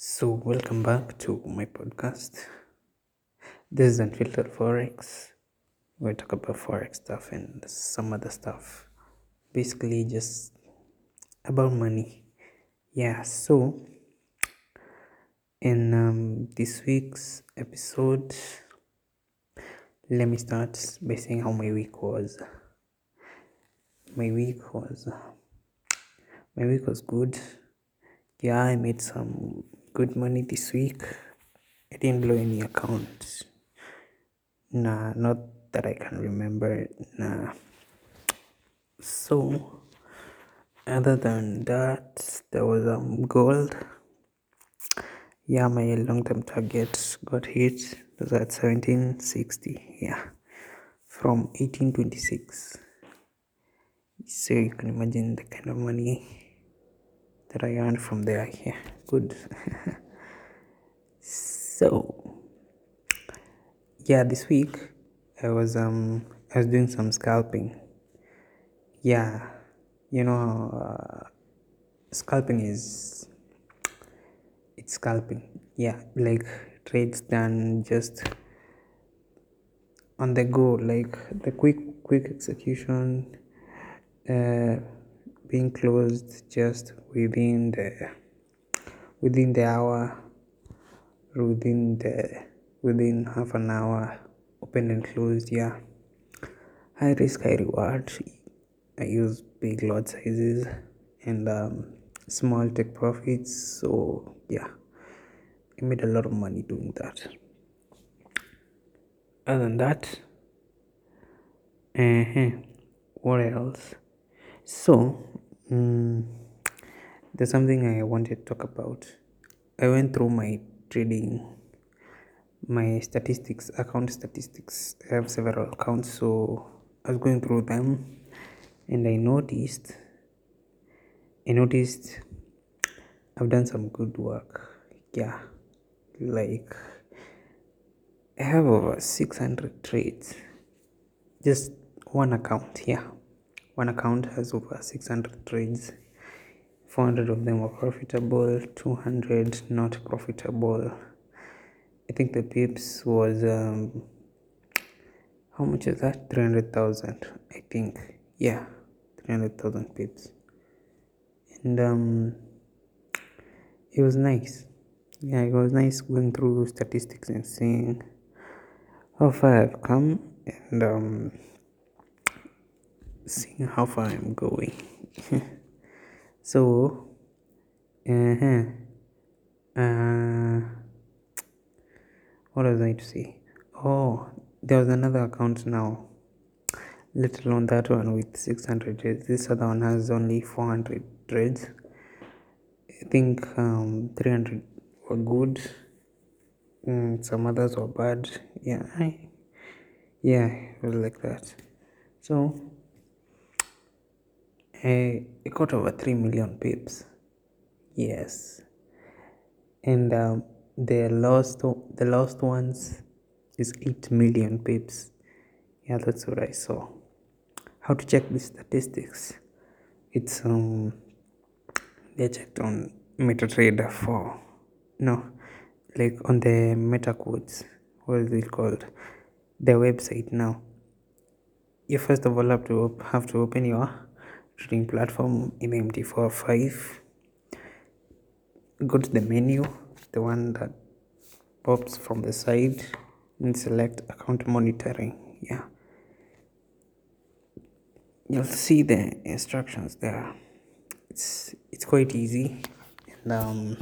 So, welcome back to my podcast. This is Unfiltered Forex. We talk about Forex stuff and some other stuff. Basically, just about money. Yeah, so in um, this week's episode, let me start by saying how my week was. My week was my week was good. Yeah, I made some good money this week. I didn't blow any accounts. Nah, not that I can remember. Nah. So, other than that, there was um gold. Yeah, my long-term target got hit. It was at 1760. Yeah, from 1826. So you can imagine the kind of money that I earned from there. Yeah, good. so yeah, this week I was um I was doing some scalping. Yeah, you know, uh, scalping is it's scalping. Yeah, like trades done just on the go, like the quick quick execution. Uh, being closed just within the within the hour within the within half an hour open and closed yeah. High risk high reward. I use big lot sizes and um, small take profits so yeah. I made a lot of money doing that. Other than that uh-huh. what else? So Mm, there's something I wanted to talk about. I went through my trading, my statistics, account statistics. I have several accounts, so I was going through them and I noticed, I noticed I've done some good work. Yeah, like I have over 600 trades, just one account. Yeah one account has over 600 trades. 400 of them were profitable, 200 not profitable. I think the pips was um, how much is that? 300,000, I think. Yeah, 300,000 pips. And um, it was nice. Yeah, it was nice going through statistics and seeing how far I've come and um, seeing how far I'm going. so, uh-huh. uh, what was I to say? Oh, there was another account now. Let alone that one with 600 trades. This other one has only 400 trades. I think um, 300 were good. Mm, some others were bad. Yeah, yeah, it was like that. So I got over 3 million pips. Yes. And um, the last the last ones is 8 million pips. Yeah, that's what I saw. How to check the statistics? It's um they checked on MetaTrader 4. No, like on the MetaQuotes. What is it called? The website now. You first of all have to have to open your trading platform in MT45 go to the menu the one that pops from the side and select account monitoring yeah. You'll see the instructions there. It's it's quite easy and um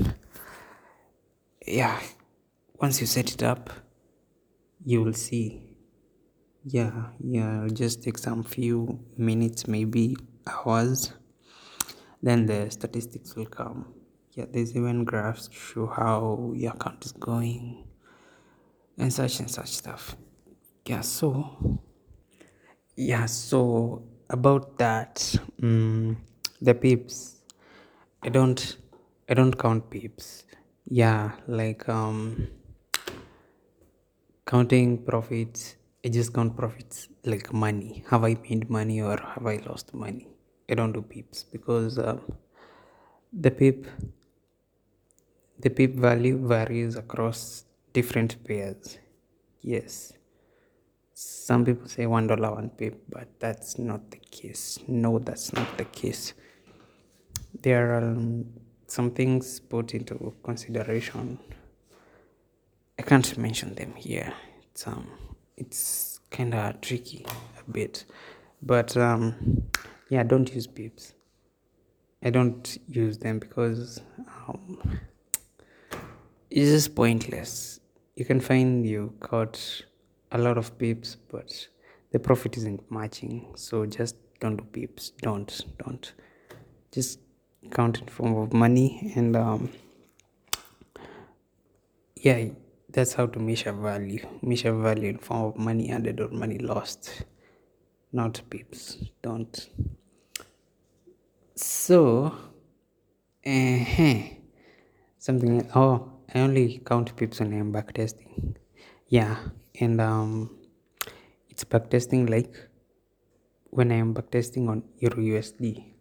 yeah. Once you set it up you will see. Yeah yeah just take some few minutes maybe hours then the statistics will come. Yeah there's even graphs to show how your account is going and such and such stuff. Yeah so yeah so about that um, the pips i don't i don't count pips yeah like um counting profits i just count profits like money. Have i made money or have i lost money I don't do pips because uh, the pip the pip value varies across different pairs. Yes. Some people say one dollar one pip, but that's not the case. No, that's not the case. There are um, some things put into consideration. I can't mention them here. It's um, it's kind of tricky a bit, but um, yeah, don't use pips. I don't use them because um, it's just pointless. You can find you got a lot of pips, but the profit isn't matching. So just don't do pips. Don't, don't. Just count in form of money and um, yeah, that's how to measure value. Measure value in form of money added or money lost, not pips. Don't. So, uh-huh. something. Oh, I only count pips when I'm backtesting. Yeah, and um, it's backtesting like when I am backtesting on Euro USD.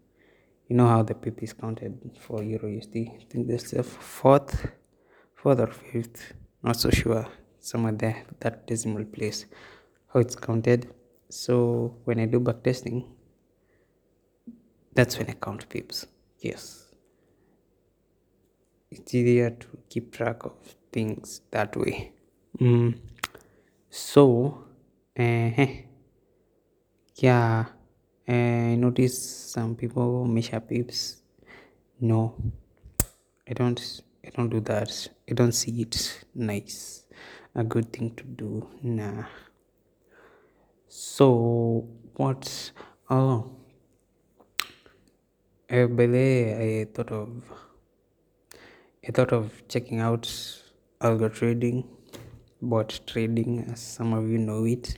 You know how the pip is counted for Euro USD. I think this the fourth, fourth or fifth. Not so sure. Somewhere there, that decimal place, how it's counted. So when I do backtesting, that's when I count pips. Yes. It's easier to keep track of things that way. Mm. So, uh, yeah, I notice some people measure pips. No, I don't. I don't do that. I don't see it nice. A good thing to do. Nah. So what? Oh, uh, by the way, I thought of I thought of checking out algo trading, bot trading, as some of you know it,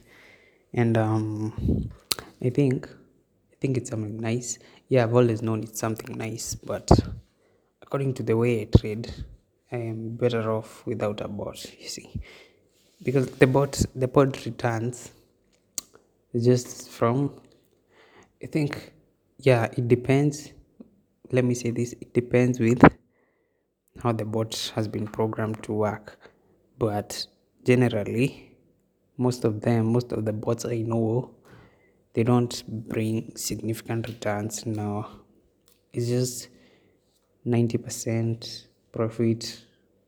and um, I think I think it's something nice. Yeah, I've always known it's something nice, but according to the way I trade, I am better off without a bot. You see, because the bot the bot returns just from I think yeah it depends let me say this it depends with how the bot has been programmed to work. But generally most of them most of the bots i know they don't bring significant returns now. It's just 90% profit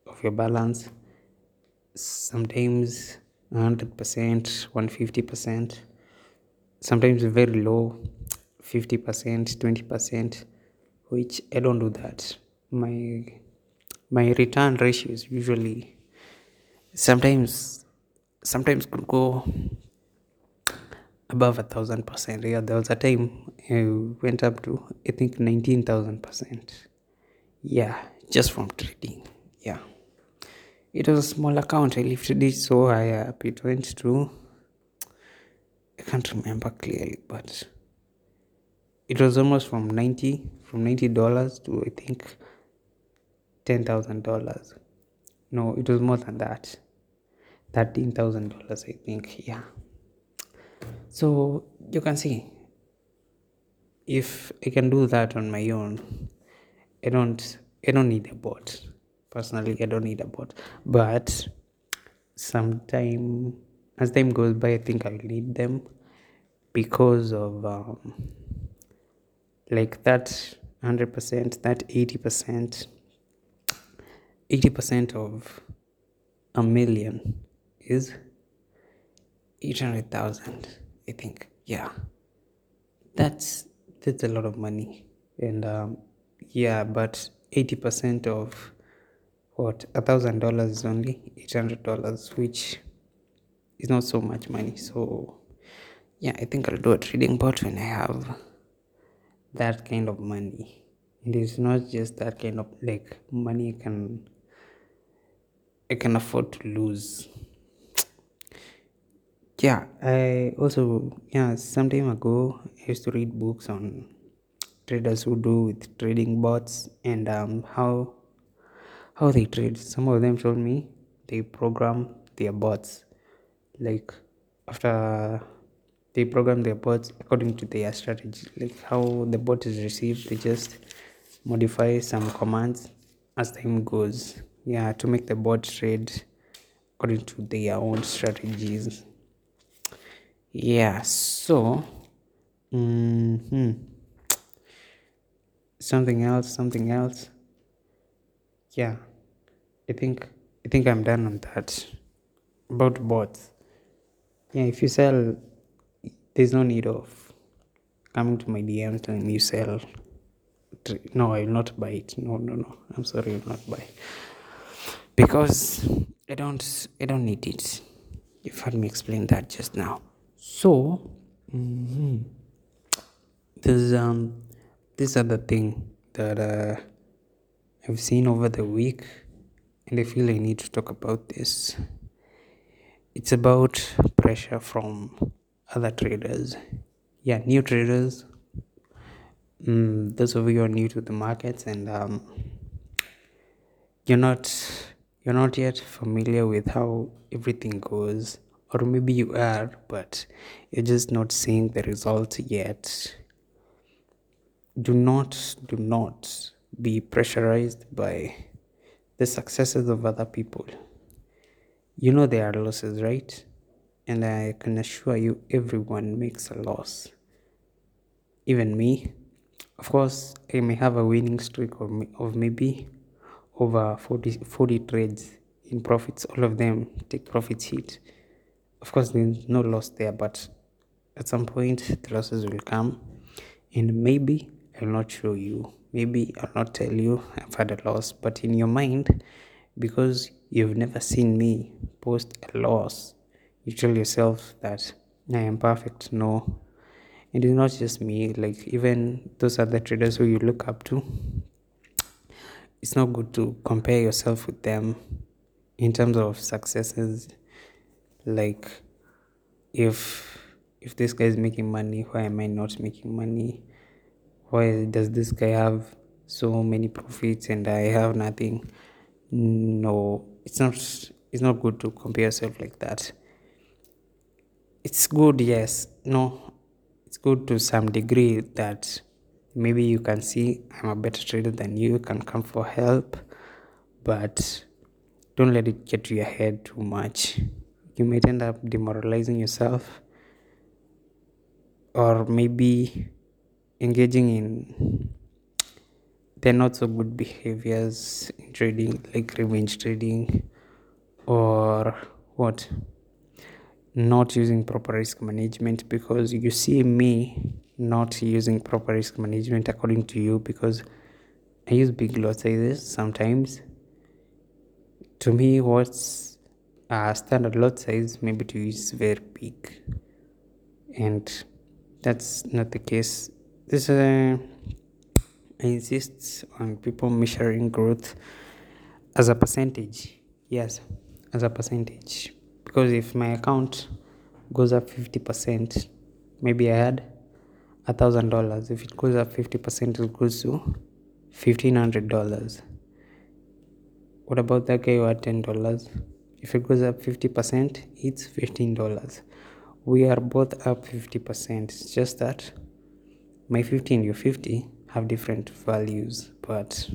of your balance sometimes 100% 150% sometimes very low 50% 20% which I don't do that. My my return ratio is usually sometimes sometimes could go above a thousand percent. Yeah, there was a time I went up to I think nineteen thousand percent. Yeah, just from trading. Yeah. It was a small account. I lifted it so high up. It went to I can't remember clearly, but it was almost from 90 from 90 dollars to i think 10000 dollars. No it was more than that. 13000 dollars i think yeah. So you can see if i can do that on my own i don't i don't need a bot. Personally i don't need a bot. But sometime as time goes by i think i'll need them because of um, like that 100% that 80% 80% of a million is 800,000 I think. Yeah. That's that's a lot of money. And um, yeah but 80% of what? A thousand dollars is only 800 dollars which is not so much money. So yeah I think I'll do a trading bot when I have that kind of money. It is not just that kind of like money I can I can afford to lose. Yeah I also yeah some time ago I used to read books on traders who do with trading bots and um, how how they trade. Some of them told me they program their bots like after they program their bots according to their strategy like how the bot is received they just modify some commands as time goes. Yeah, to make the board trade according to their own strategies. Yeah, so mm-hmm. something else, something else. Yeah, I think I think I'm done on that. About bots. Yeah, if you sell, there's no need of coming to my DMs telling you sell. No, I will not buy it. No, no, no. I'm sorry, I will not buy. Because I don't, I don't need it. You've heard me explain that just now. So, mm-hmm. there's um, this other thing that uh, I've seen over the week, and I feel I need to talk about this. It's about pressure from other traders. Yeah, new traders. Mm, those of you are new to the markets and um, you're not you're not yet familiar with how everything goes, or maybe you are, but you're just not seeing the results yet. Do not do not be pressurized by the successes of other people you know there are losses, right? And I can assure you, everyone makes a loss. Even me. Of course, I may have a winning streak of, of maybe over 40, 40 trades in profits. All of them take profits hit. Of course, there's no loss there, but at some point, the losses will come. And maybe I'll not show you. Maybe I'll not tell you I've had a loss, but in your mind, because you've never seen me post a loss, you tell yourself that I am perfect. No, it is not just me, like, even those other traders who you look up to. It's not good to compare yourself with them in terms of successes. Like, if if this guy is making money, why am I not making money? Why does this guy have so many profits and I have nothing? no it's not it's not good to compare yourself like that it's good yes. No it's good to some degree that maybe you can see i'm a better trader than you you can come for help but don't let it get to your head too much. You might end up demoralizing yourself or maybe engaging in they're not so good behaviors in trading like revenge trading or what not using proper risk management because you see me not using proper risk management according to you because I use big lot sizes sometimes. To me, what's a standard lot size maybe to use very big, and that's not the case. This uh, is a I insist on people measuring growth as a percentage. Yes, as a percentage. Because if my account goes up 50%, maybe I had a thousand dollars. If it goes up 50%, it goes to fifteen hundred dollars. What about that guy who had ten dollars? If it goes up 50%, it's fifteen dollars. We are both up 50%. It's just that my 15, you're 50 have different values, but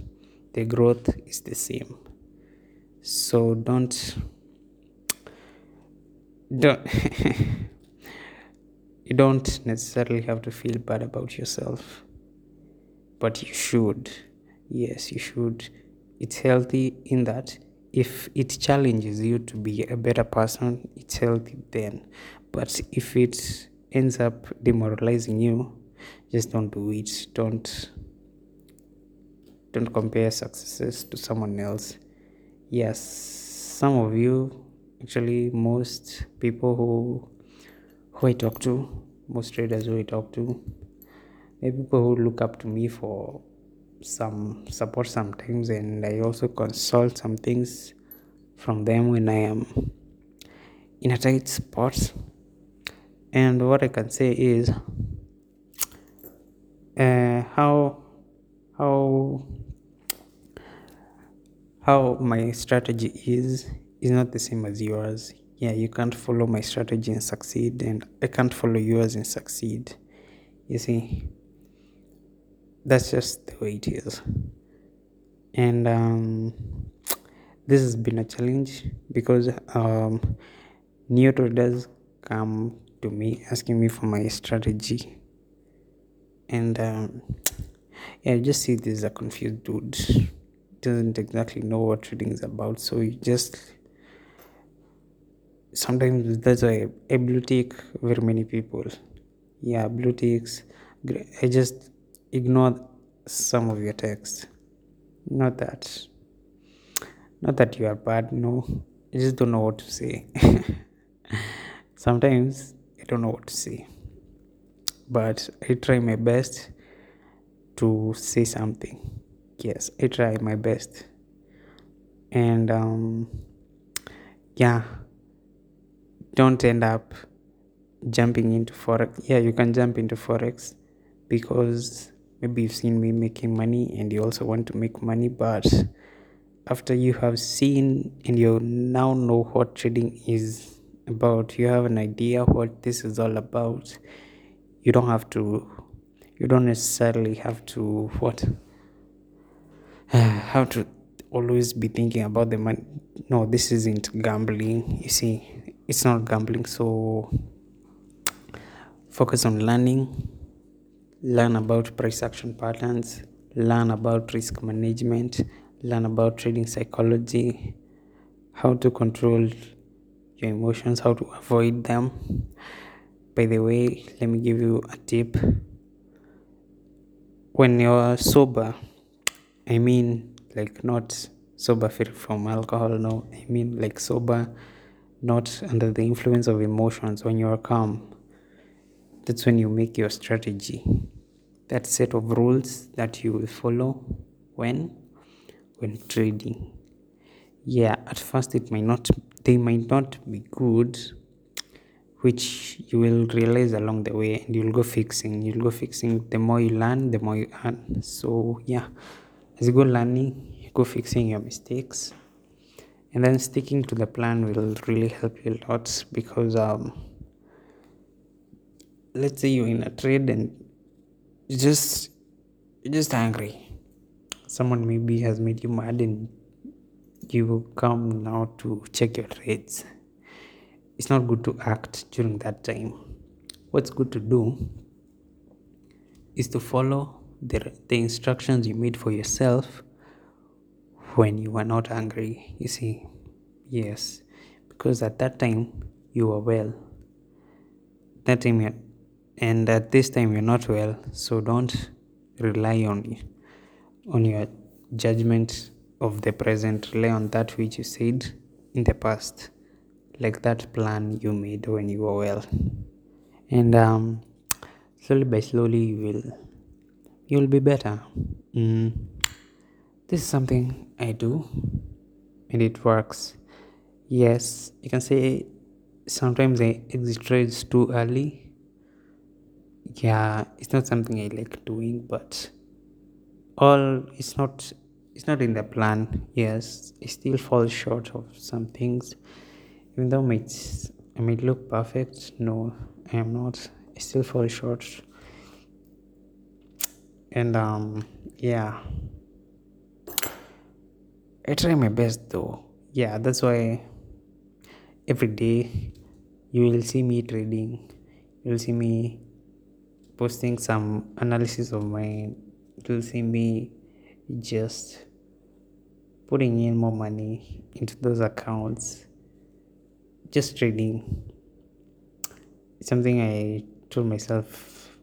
the growth is the same. So don't don't you don't necessarily have to feel bad about yourself, but you should. Yes, you should. It's healthy in that if it challenges you to be a better person, it's healthy then. But if it ends up demoralizing you, just don't do it don't don't compare successes to someone else yes some of you actually most people who who i talk to most traders who i talk to they people who look up to me for some support sometimes and i also consult some things from them when i am in a tight spot. And what i can say is uh, how how how my strategy is is not the same as yours. Yeah you can't follow my strategy and succeed and i can't follow yours and succeed. You see that's just the way it is. And um, this has been a challenge because um, new traders come to me asking me for my strategy. And um, yeah, you just see this is a confused dude doesn't exactly know what trading is about so you just sometimes that's why I blue tick very many people yeah blue ticks I just ignore some of your text not that not that you are bad no I just don't know what to say sometimes I don't know what to say but I try my best to say something. Yes, I try my best. And um, yeah, don't end up jumping into forex. Yeah, you can jump into forex because maybe you've seen me making money and you also want to make money, but after you have seen and you now know what trading is about, you have an idea what this is all about you don't have to you don't necessarily have to what have to always be thinking about the money no this isn't gambling you see it's not gambling so focus on learning. Learn about price action patterns. Learn about risk management. Learn about trading psychology. How to control your emotions how to avoid them. By the way, let me give you a tip. When you're sober, I mean like not sober from alcohol, no, I mean like sober, not under the influence of emotions. When you're calm, that's when you make your strategy. That set of rules that you will follow when when trading. Yeah, at first it might not they might not be good which you will realize along the way and you'll go fixing you'll go fixing the more you learn the more you earn so yeah as you go learning you go fixing your mistakes and then sticking to the plan will really help you a lot because um let's say you're in a trade and you just you're just angry someone maybe has made you mad and you come now to check your trades it's not good to act during that time. What's good to do is to follow the, the instructions you made for yourself when you were not angry. You see, yes, because at that time you were well. That time you and at this time you're not well, so don't rely on on your judgment of the present. Rely on that which you said in the past like that plan you made when you were well and um, slowly by slowly you will you will be better mm. This is something i do and it works yes you can say sometimes i exit trades too early yeah it's not something i like doing but all it's not it's not in the plan yes it still falls short of some things even though might I might look perfect, no, I am not. I still fall short. And um yeah. I try my best though. Yeah, that's why every day you will see me trading. You'll see me posting some analysis of mine. You'll see me just putting in more money into those accounts just trading something i told myself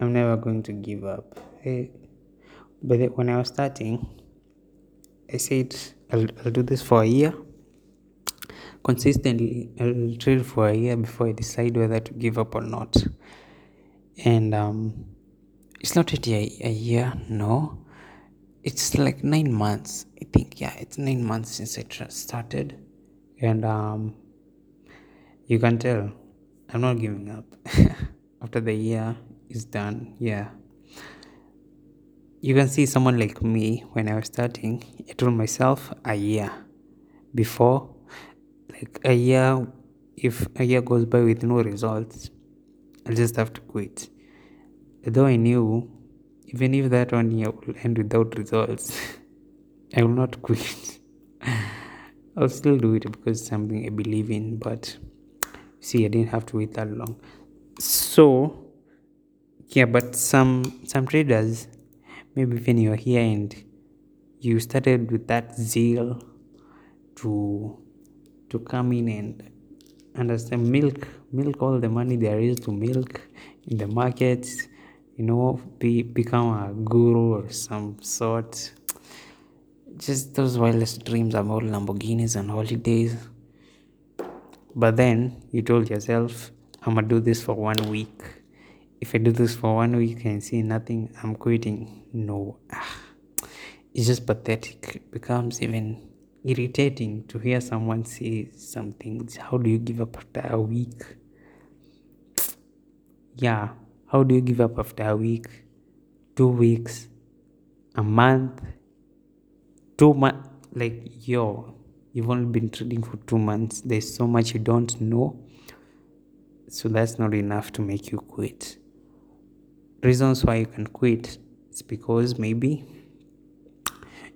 i'm never going to give up I, but when i was starting i said I'll, I'll do this for a year. Consistently i'll trade for a year before i decide whether to give up or not. And um, it's not yet a, a year no. It's like nine months i think. Yeah it's nine months since i started. And um, you can tell i'm not giving up. After the year is done yeah you can see someone like me when i was starting i told myself a year before like a year if a year goes by with no results i'll just have to quit though i knew even if that one year will end without results I will not quit. I'll still do it because it's something I believe in, but see, I didn't have to wait that long. So, yeah, but some some traders, maybe when you're here and you started with that zeal to to come in and understand milk milk all the money there is to milk in the markets you know be become a guru or some sort. Just those wildest dreams about lamborghinis and holidays. But then you told yourself i'm gonna do this for one week if i do this for one week and see nothing i'm quitting. No. Ah, it's just pathetic. It becomes even irritating to hear someone say something how do you give up after a week? Yeah. How do you give up after a week? Two weeks? A month? Two months like yo you've only been trading for two months. There's so much you don't know. So that's not enough to make you quit reasons why you can quit it's because maybe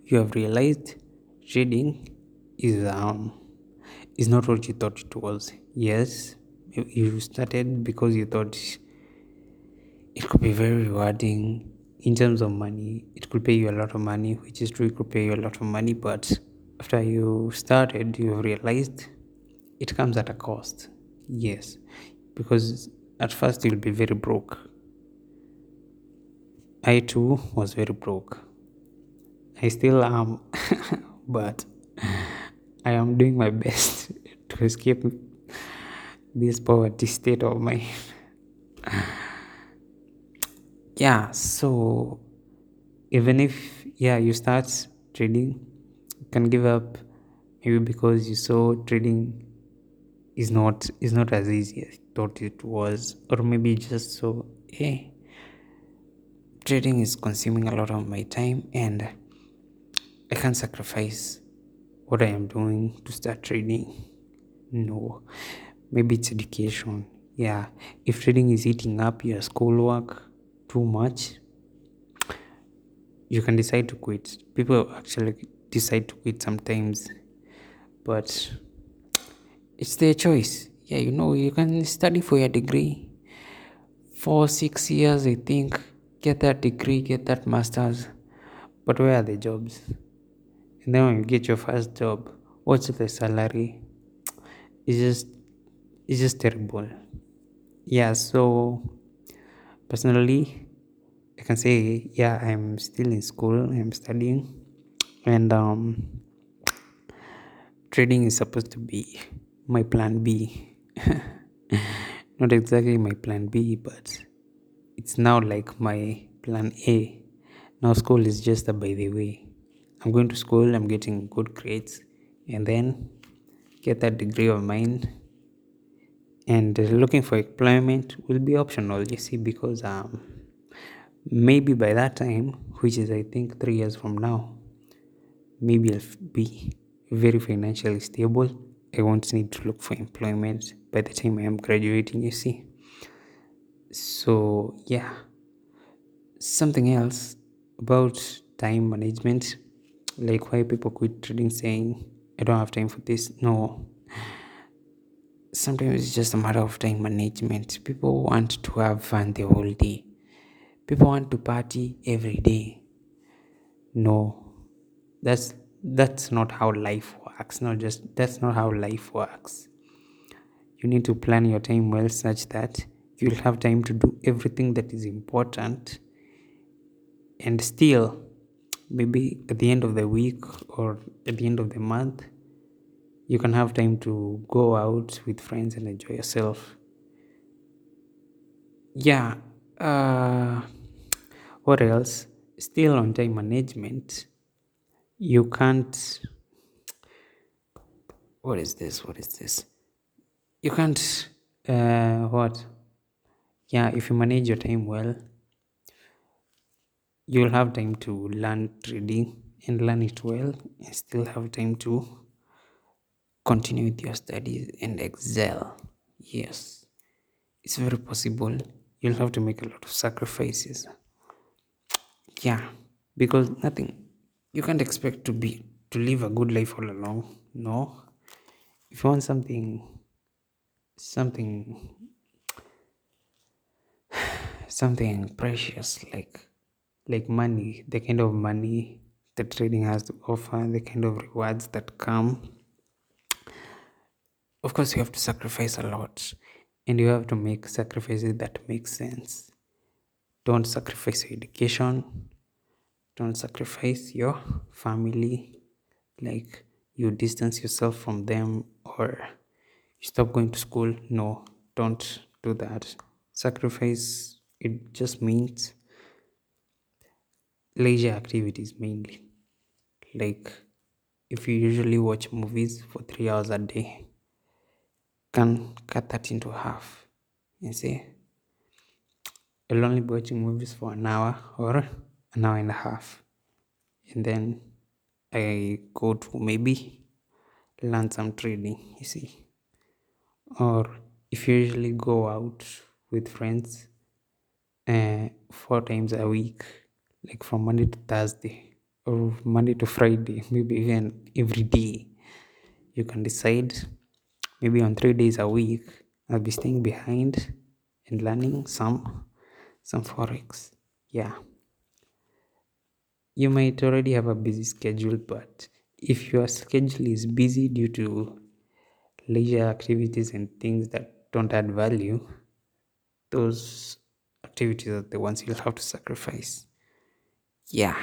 you have realized trading is um is not what you thought it was. Yes you started because you thought it could be very rewarding in terms of money. It could pay you a lot of money which is true it could pay you a lot of money but after you started you realized it comes at a cost. Yes because at first you'll be very broke i too was very broke i still am but I am doing my best to escape this poverty state of mine. yeah, so even if yeah you start trading, you can give up maybe because you saw trading is not is not as easy as you thought it was, or maybe just so hey trading is consuming a lot of my time and I can't sacrifice what I am doing to start trading. No, maybe it's education. Yeah, if trading is eating up your schoolwork too much, you can decide to quit. People actually decide to quit sometimes, but it's their choice. Yeah, you know, you can study for your degree four, six years, I think, get that degree, get that master's, but where are the jobs? and then when you get your first job what's the salary? It's just it's just terrible. Yeah so personally i can say yeah i'm still in school i'm studying and um trading is supposed to be my plan b. Not exactly my plan b but it's now like my plan a now school is just a by the way I'm going to school, I'm getting good grades, and then get that degree of mine. And looking for employment will be optional, you see, because um, maybe by that time, which is I think three years from now, maybe I'll be very financially stable. I won't need to look for employment by the time I am graduating, you see. So, yeah, something else about time management. Like why people quit trading saying i don't have time for this. No. Sometimes it's just a matter of time management. People want to have fun the whole day. People want to party every day. No. That's that's not how life works. Not just that's not how life works. You need to plan your time well such that you'll have time to do everything that is important and still maybe at the end of the week or at the end of the month you can have time to go out with friends and enjoy yourself. Yeah uh, what else? Still on time management. You can't what is this? What is this? You can't uh, what yeah if you manage your time well you will have time to learn trading and learn it well and still have time to continue with your studies and excel. Yes it's very possible. You'll have to make a lot of sacrifices. Yeah because nothing you can't expect to be to live a good life all along. No if you want something something something precious like like money the kind of money that trading has to offer the kind of rewards that come. Of course you have to sacrifice a lot and you have to make sacrifices that make sense. Don't sacrifice your education. Don't sacrifice your family like you distance yourself from them or you stop going to school. No don't do that. Sacrifice it just means leisure activities mainly. Like if you usually watch movies for three hours a day can cut that into half. And say I'll only be watching movies for an hour or an hour and a half. And then I go to maybe learn some trading you see? Or if you usually go out with friends uh, four times a week like from Monday to Thursday or Monday to Friday maybe even every day. You can decide maybe on three days a week I'll be staying behind and learning some some forex. Yeah. You might already have a busy schedule but if your schedule is busy due to leisure activities and things that don't add value those activities are the ones you'll have to sacrifice. Yeah.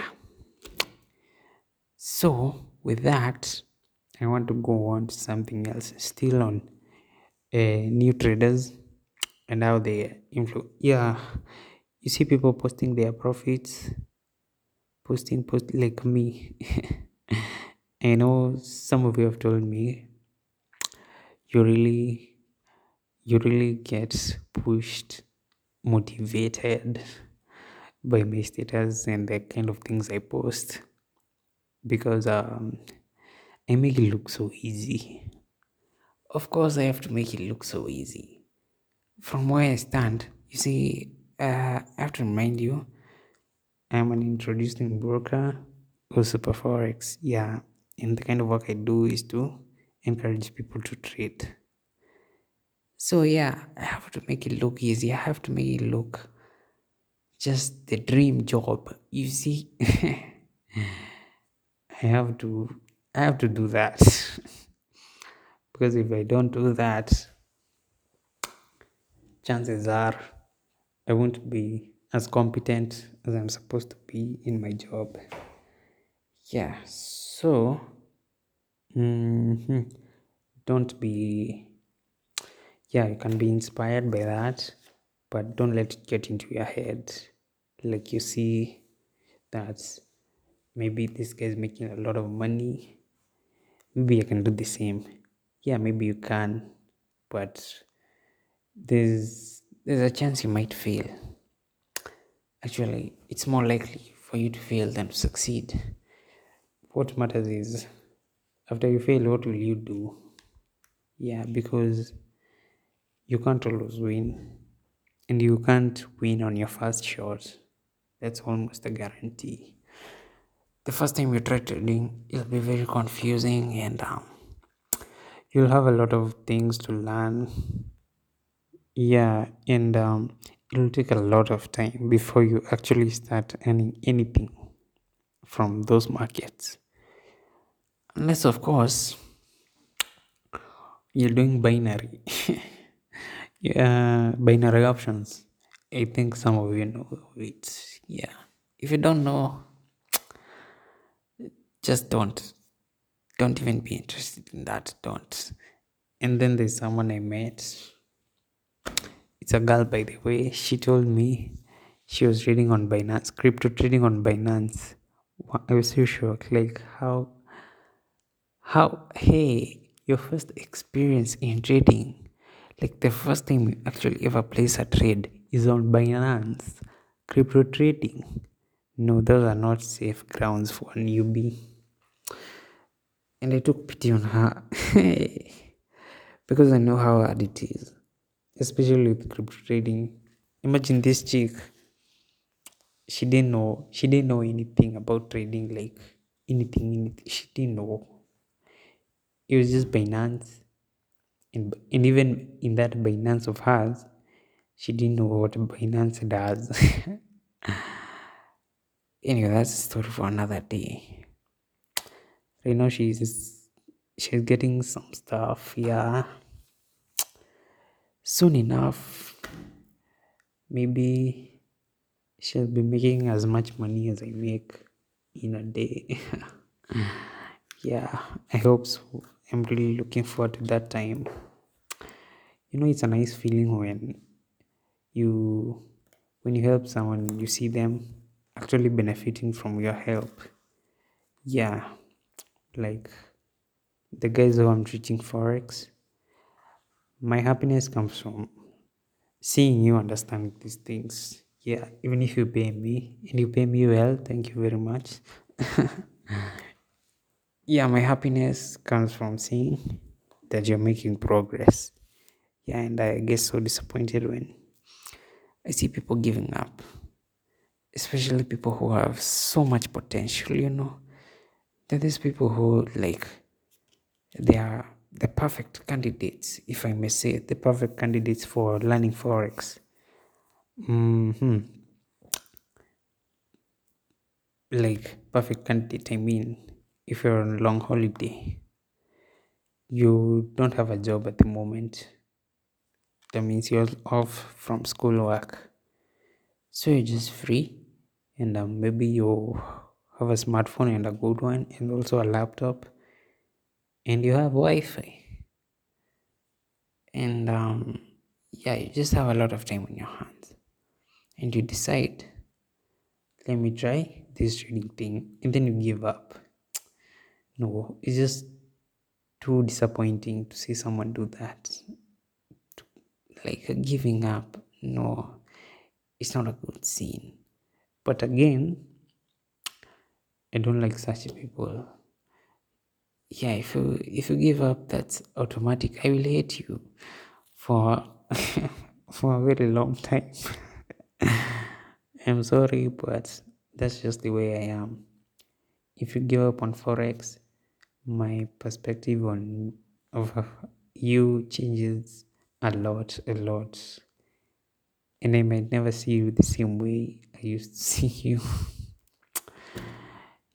So with that i want to go on to something else. Still on uh, new traders and how they influence yeah. You see people posting their profits posting post like me. I know some of you have told me you really you really get pushed motivated by my status and the kind of things i post because um, i make it look so easy. Of course i have to make it look so easy. From where i stand you see uh, i have to remind you i'm an introducing broker or SuperForex. Yeah and the kind of work i do is to encourage people to trade so yeah i have to make it look easy. I have to make it look just the dream job you see. I have to i have to do that. Because if i don't do that chances are i won't be as competent as i'm supposed to be in my job. Yeah so mhm, don't be yeah you can be inspired by that but don't let it get into your head. Like you see that maybe this guy is making a lot of money. Maybe i can do the same. Yeah maybe you can but there's there's a chance you might fail. Actually it's more likely for you to fail than to succeed. What matters is after you fail what will you do? Yeah because you can't always win and you can't win on your first shot. That's almost a guarantee. The first time you try trading it'll be very confusing and um, you'll have a lot of things to learn. Yeah and um, it'll take a lot of time before you actually start earning anything from those markets. Unless of course you're doing binary yeah binary options. I think some of you know it yeah. If you don't know just don't don't even be interested in that don't. And then there's someone i met. It's a girl by the way. She told me she was reading on binance crypto trading on binance. I was so shocked like how how hey your first experience in trading like the first time you actually ever place a trade is on binance crypto trading no those are not safe grounds for a newbie and i took pity on her because i know how hard it is especially with crypto trading imagine this chick she didn't know she didn't know anything about trading like anything, anything. She didn't know. It was just Binance. And, and even in that Binance of hers, she didn't know what Binance does. anyway, that's a story for another day. Right now she's she's getting some stuff, yeah. Soon enough, maybe she'll be making as much money as I make in a day. Hmm. yeah, I hope so. I'm really looking forward to that time. You know, it's a nice feeling when you when you help someone, you see them actually benefiting from your help. Yeah, like the guys who I'm teaching forex. My happiness comes from seeing you understand these things yeah even if you pay me and you pay me well thank you very much yeah my happiness comes from seeing that you're making progress yeah and i get so disappointed when i see people giving up especially people who have so much potential you know. There these people who like they are the perfect candidates if i may say the perfect candidates for learning forex. Hmm Like perfect candidate, I mean, if you're on a long holiday, you don't have a job at the moment. That means you're off from school work. So you're just free, and um, maybe you have a smartphone and a good one, and also a laptop, and you have Wi Fi. And um, yeah, you just have a lot of time on your hands and you decide, let me try this trading thing, and then you give up. No, it's just too disappointing to see someone do that. Like giving up. No, it's not a good scene. But again, I don't like such people. Yeah, if you if you give up, that's automatic. I will hate you for for a very long time. I'm sorry, but that's just the way I am. If you give up on forex, my perspective on of you changes a lot, a lot, and I might never see you the same way I used to see you.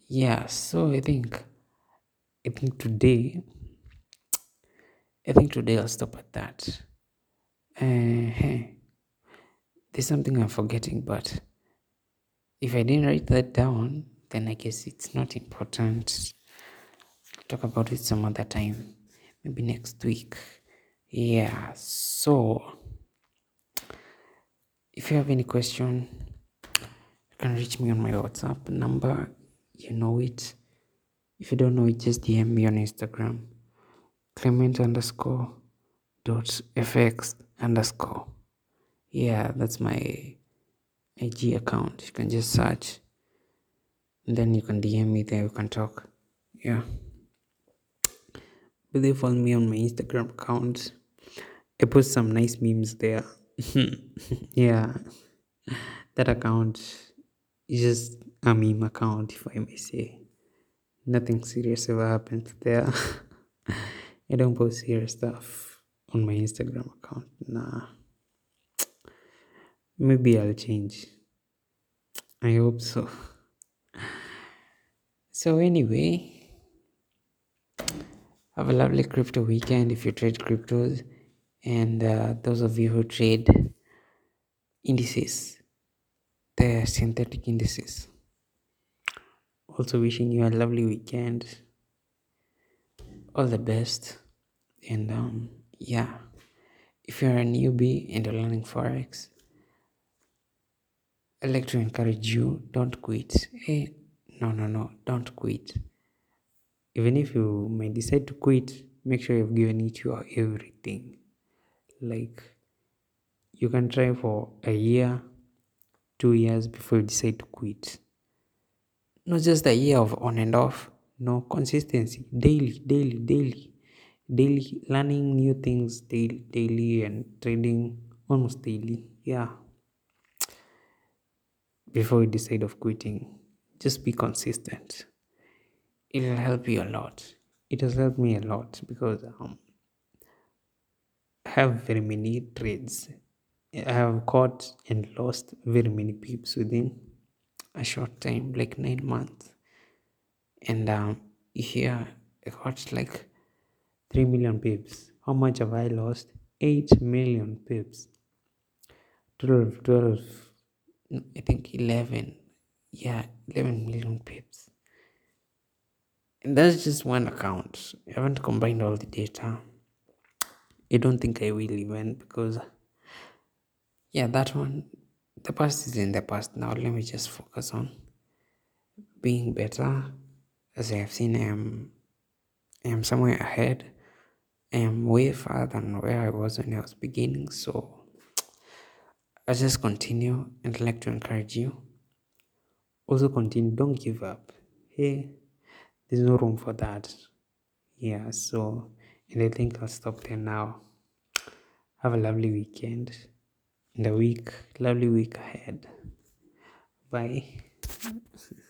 yeah, so I think I think today I think today I'll stop at that. Uh, there's something I'm forgetting, but if I didn't write that down, then I guess it's not important. Talk about it some other time, maybe next week. Yeah, so if you have any question, you can reach me on my WhatsApp number. You know it. If you don't know it, just DM me on Instagram. Clement underscore dot fx underscore. Yeah that's my ig account. You can just search. And then you can dm me there. You can talk. Yeah. But they follow me on my instagram account i post some nice memes there. Yeah. That account is just a meme account if i may say. Nothing serious ever happens there. I don't post serious stuff on my instagram account. Nah. Maybe I'll change. I hope so. So, anyway, have a lovely crypto weekend if you trade cryptos, and uh, those of you who trade indices, the synthetic indices. Also, wishing you a lovely weekend. All the best, and um, yeah, if you're a newbie and you're learning forex I'd like to encourage you don't quit. Hey, no, no, no, don't quit. Even if you may decide to quit, make sure you've given it your everything. Like, you can try for a year, two years before you decide to quit. Not just a year of on and off, no, consistency, daily, daily, daily, daily, learning new things daily, daily, and trading almost daily. Yeah before you decide of quitting just be consistent it'll help you a lot. It has helped me a lot because um, have very many trades. I have caught and lost very many pips within a short time, like nine months. And um, here I got like 3 million pips. How much have I lost? 8 million pips. 12, 12, I think 11. Yeah, 11 million pips. And that's just one account. I haven't combined all the data. I don't think I will even because, yeah, that one, the past is in the past now. Let me just focus on being better. As I have seen, I am, I am somewhere ahead. I am way further than where I was when I was beginning. So I just continue and like to encourage you. Also continue, don't give up. Hey, there's no room for that. Yeah, so and I think I'll stop there now. Have a lovely weekend and a week, lovely week ahead. Bye.